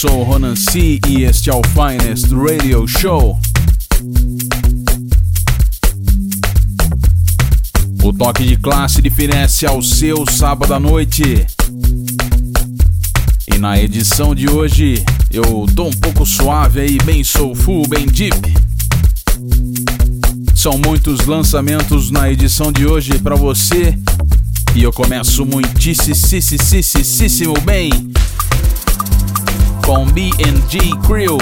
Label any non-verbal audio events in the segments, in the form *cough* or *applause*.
sou Ronan C e este é o Finest Radio Show. O toque de classe de finesse ao seu sábado à noite. E na edição de hoje eu tô um pouco suave aí, bem soulful, bem deep. São muitos lançamentos na edição de hoje para você. E eu começo muitíssimo bem com BNG Crew,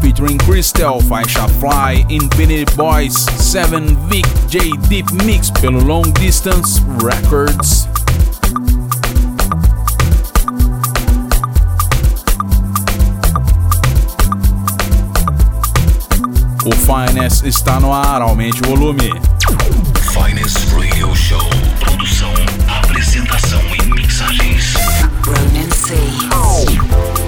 featuring Crystal, faixa Fly, Infinity Boys, 7 Vic J Deep Mix pelo Long Distance Records. O Finest está no ar, aumente o volume. Finest Radio Show, produção, apresentação e mixagens. Ronan C.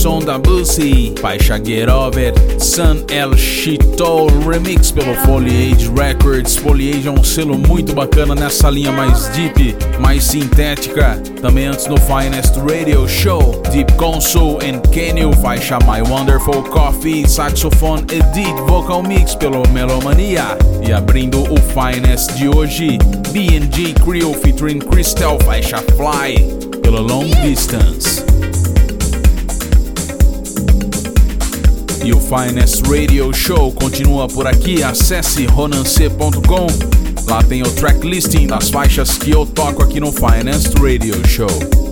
som da Bussy, faixa Get Over, Sun El Chito, remix pelo Foliage Records. Foliage é um selo muito bacana nessa linha mais deep, mais sintética. Também antes no Finest Radio Show, Deep Console and Kenny, faixa My Wonderful Coffee, saxofone Edit, vocal mix pelo Melomania. E abrindo o Finest de hoje, B&G Creole featuring Crystal, faixa Fly, pelo Long Distance. E o Finest Radio Show continua por aqui. Acesse ronance.com. Lá tem o track listing das faixas que eu toco aqui no Finest Radio Show.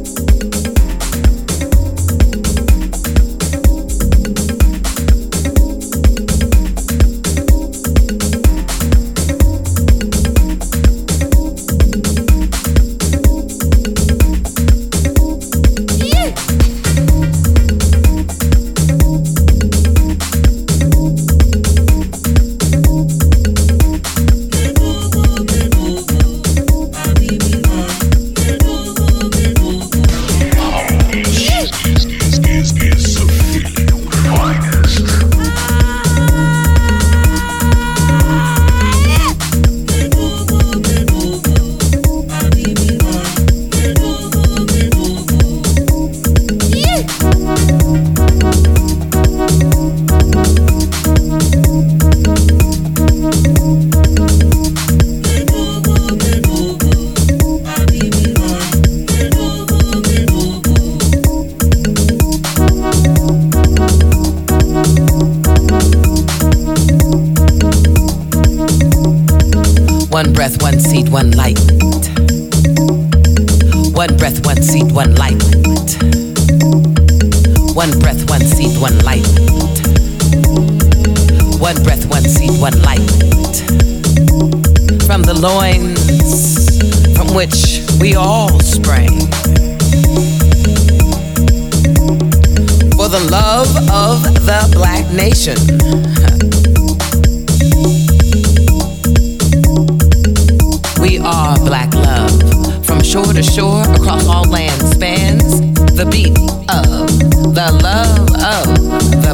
One breath, one seed, one light. From the loins from which we all sprang. For the love of the black nation. We are black love. From shore to shore, across all land spans, the beat of the love of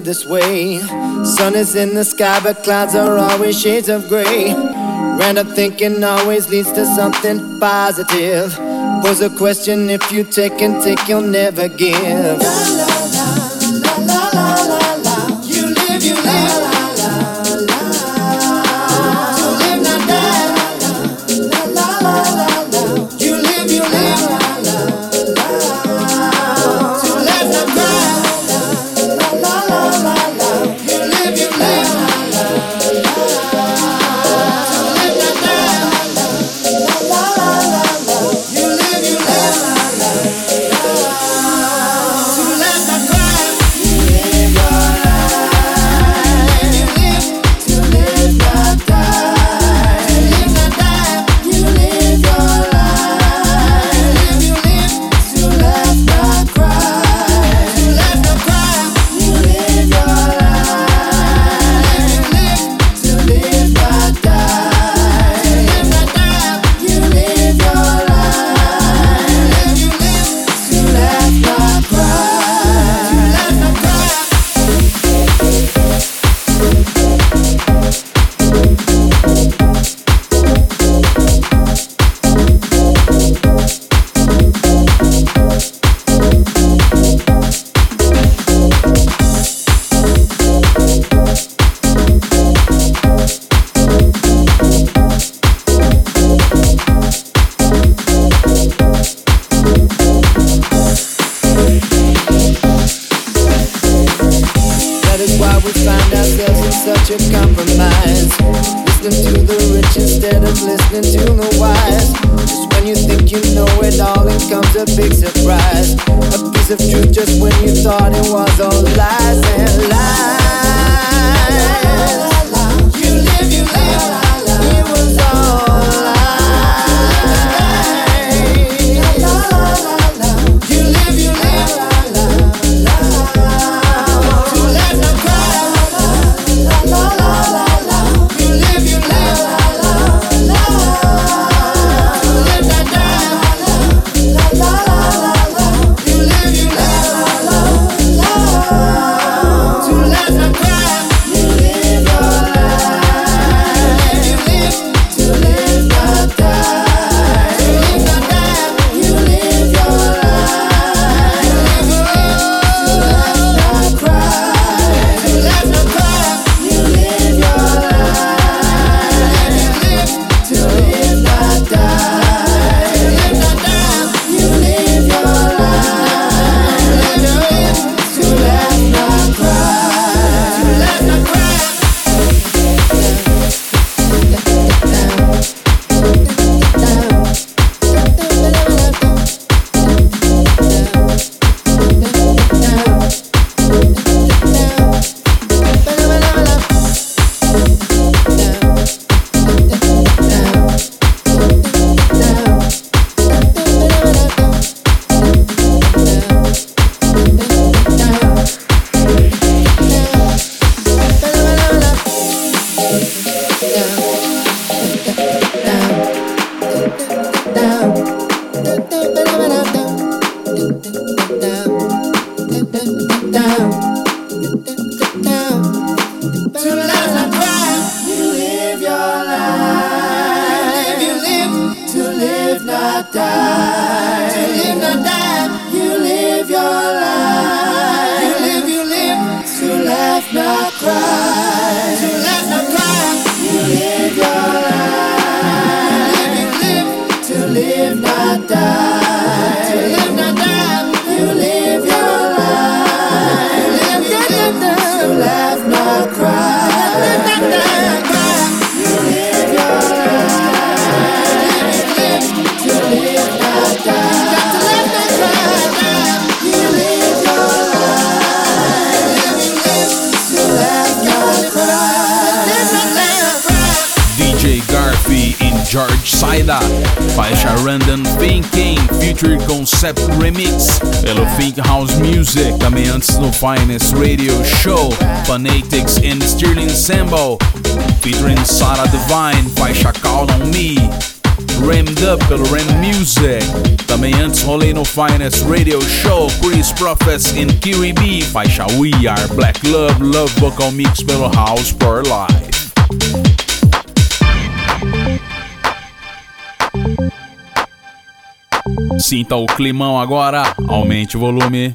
live this way. Sun is in the sky, but clouds are always shades of gray. Random thinking always leads to something positive. Pose a question if you take and take, you'll never give. Saída. Faixa Random Thinking, Future Concept Remix, pelo Think House Music. Também antes no Finest Radio Show, Fanatics and Sterling Ensemble, featuring Sarah Divine, faixa Call on Me. Rammed Up pelo Ram Music. Também antes rolei no Finest Radio Show, Chris Prophets in QEB, faixa We Are Black Love, Love Vocal Mix pelo House for Life. Sinta o climão agora, aumente o volume.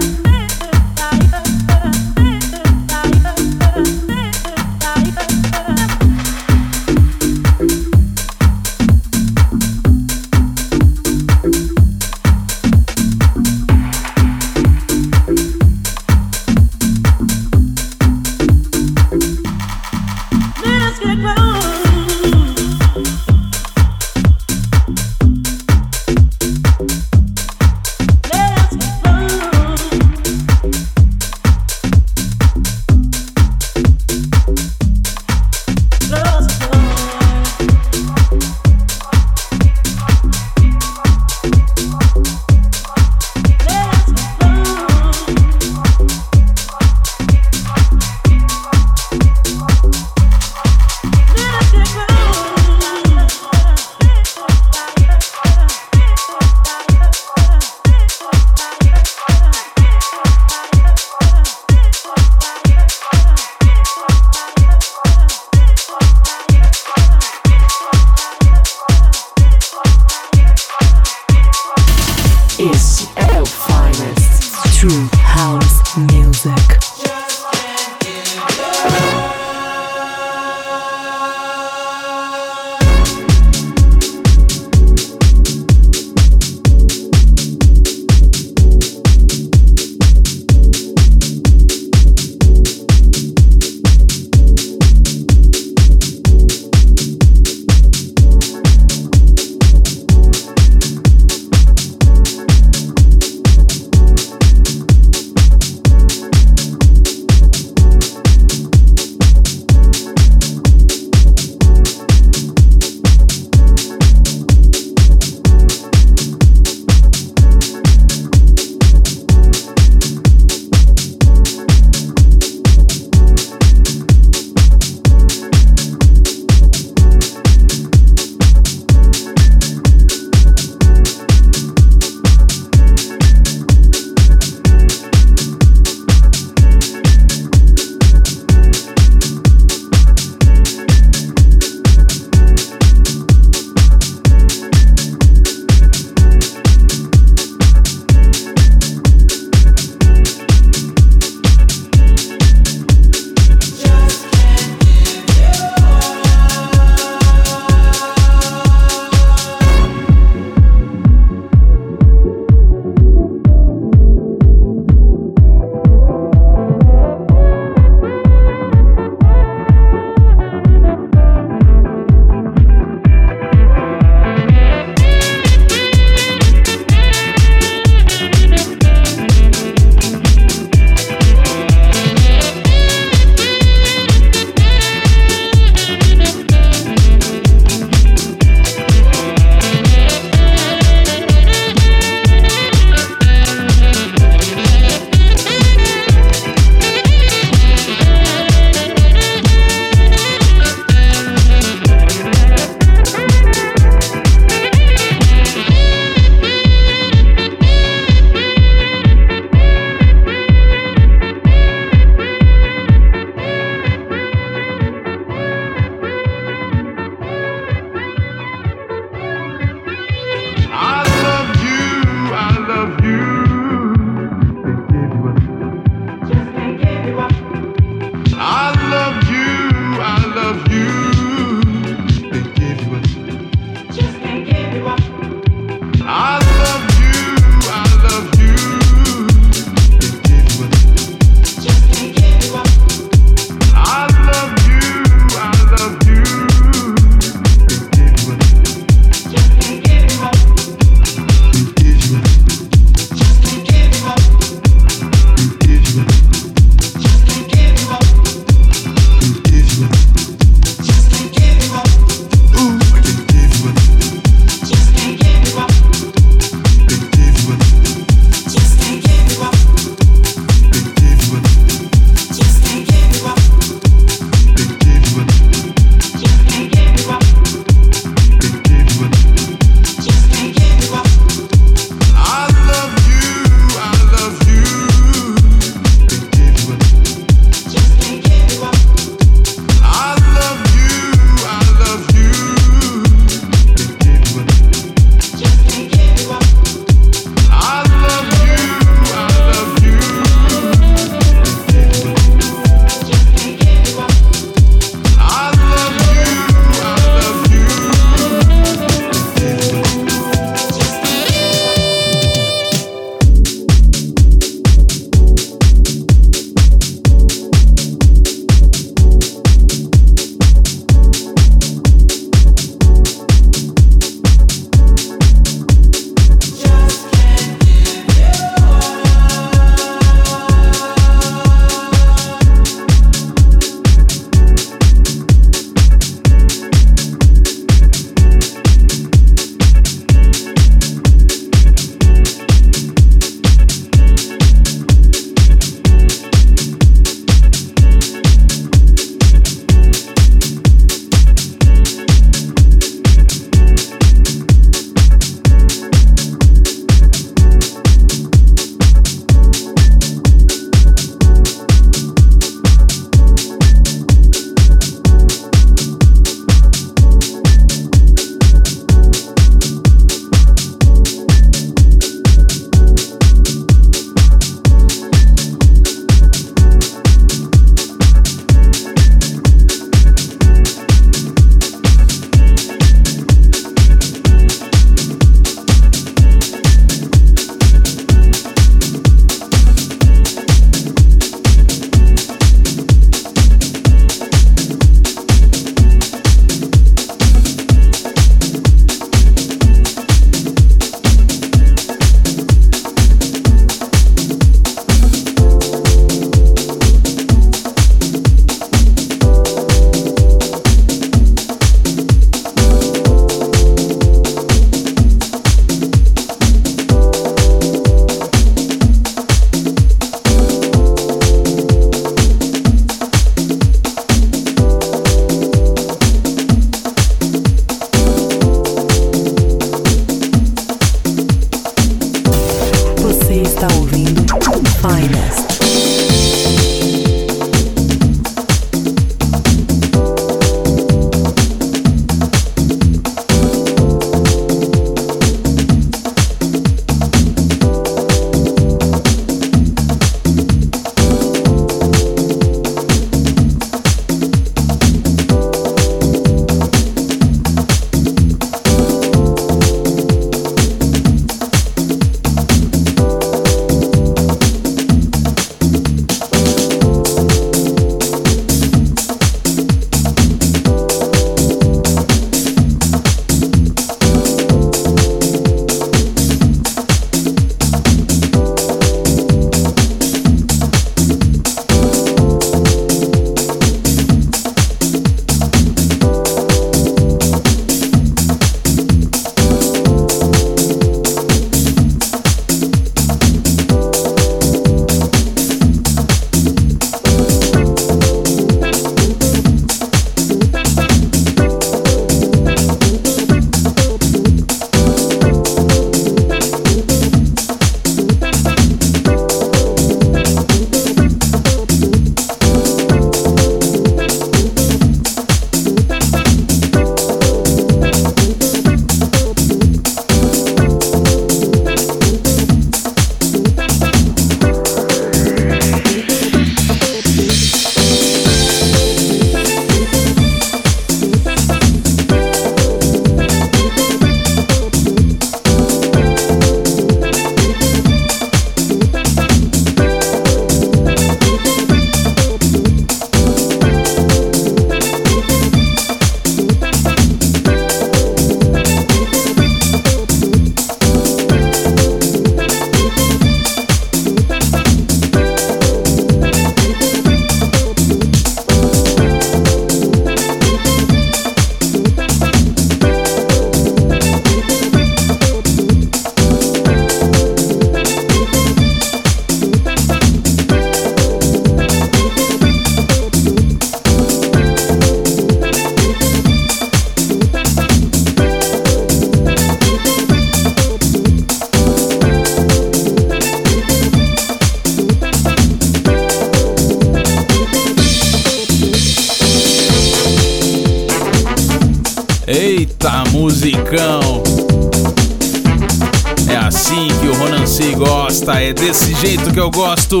Que eu gosto.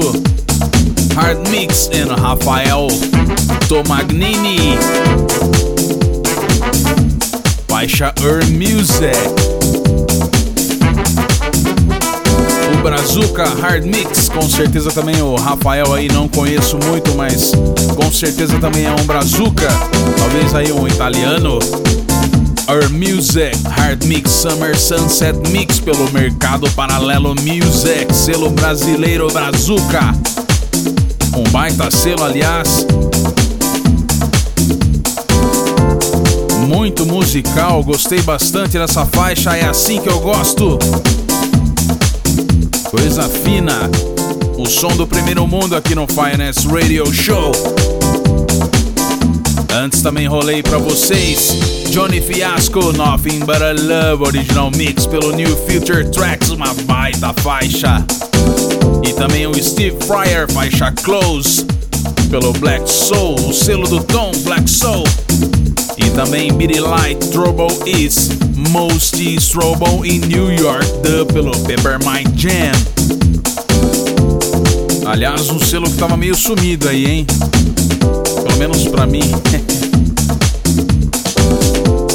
Hard Mix and Rafael Tomagnini. Baixa Earn Music. O Brazuca Hard Mix, com certeza também o Rafael aí não conheço muito, mas com certeza também é um Brazuca, talvez aí um italiano. Our Music Hard Mix Summer Sunset Mix pelo Mercado Paralelo Music, selo brasileiro Brazuca. Um baita selo, aliás. Muito musical, gostei bastante dessa faixa, é assim que eu gosto. Coisa fina. O som do primeiro mundo aqui no Finance Radio Show. Antes também rolei para vocês Johnny Fiasco, Nothing But a Love, original mix pelo New Future Tracks, uma baita faixa. E também o Steve Fryer, faixa Close, pelo Black Soul, o selo do Tom Black Soul. E também Beady Light, Trouble Is, Most Trouble in New York, dub pelo Peppermint Jam. Aliás, um selo que tava meio sumido aí, hein? Menos pra mim. *laughs*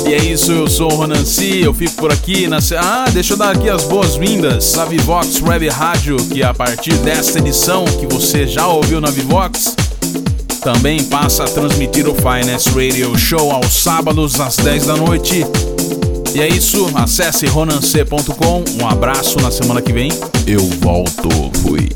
E é isso, eu sou o Ronanci, eu fico por aqui na. Ah, deixa eu dar aqui as boas-vindas à Vivox Web Rádio, que a partir desta edição que você já ouviu na Vivox, também passa a transmitir o Finance Radio Show aos sábados às 10 da noite. E é isso, acesse ronance.com. Um abraço na semana que vem. Eu volto. Fui.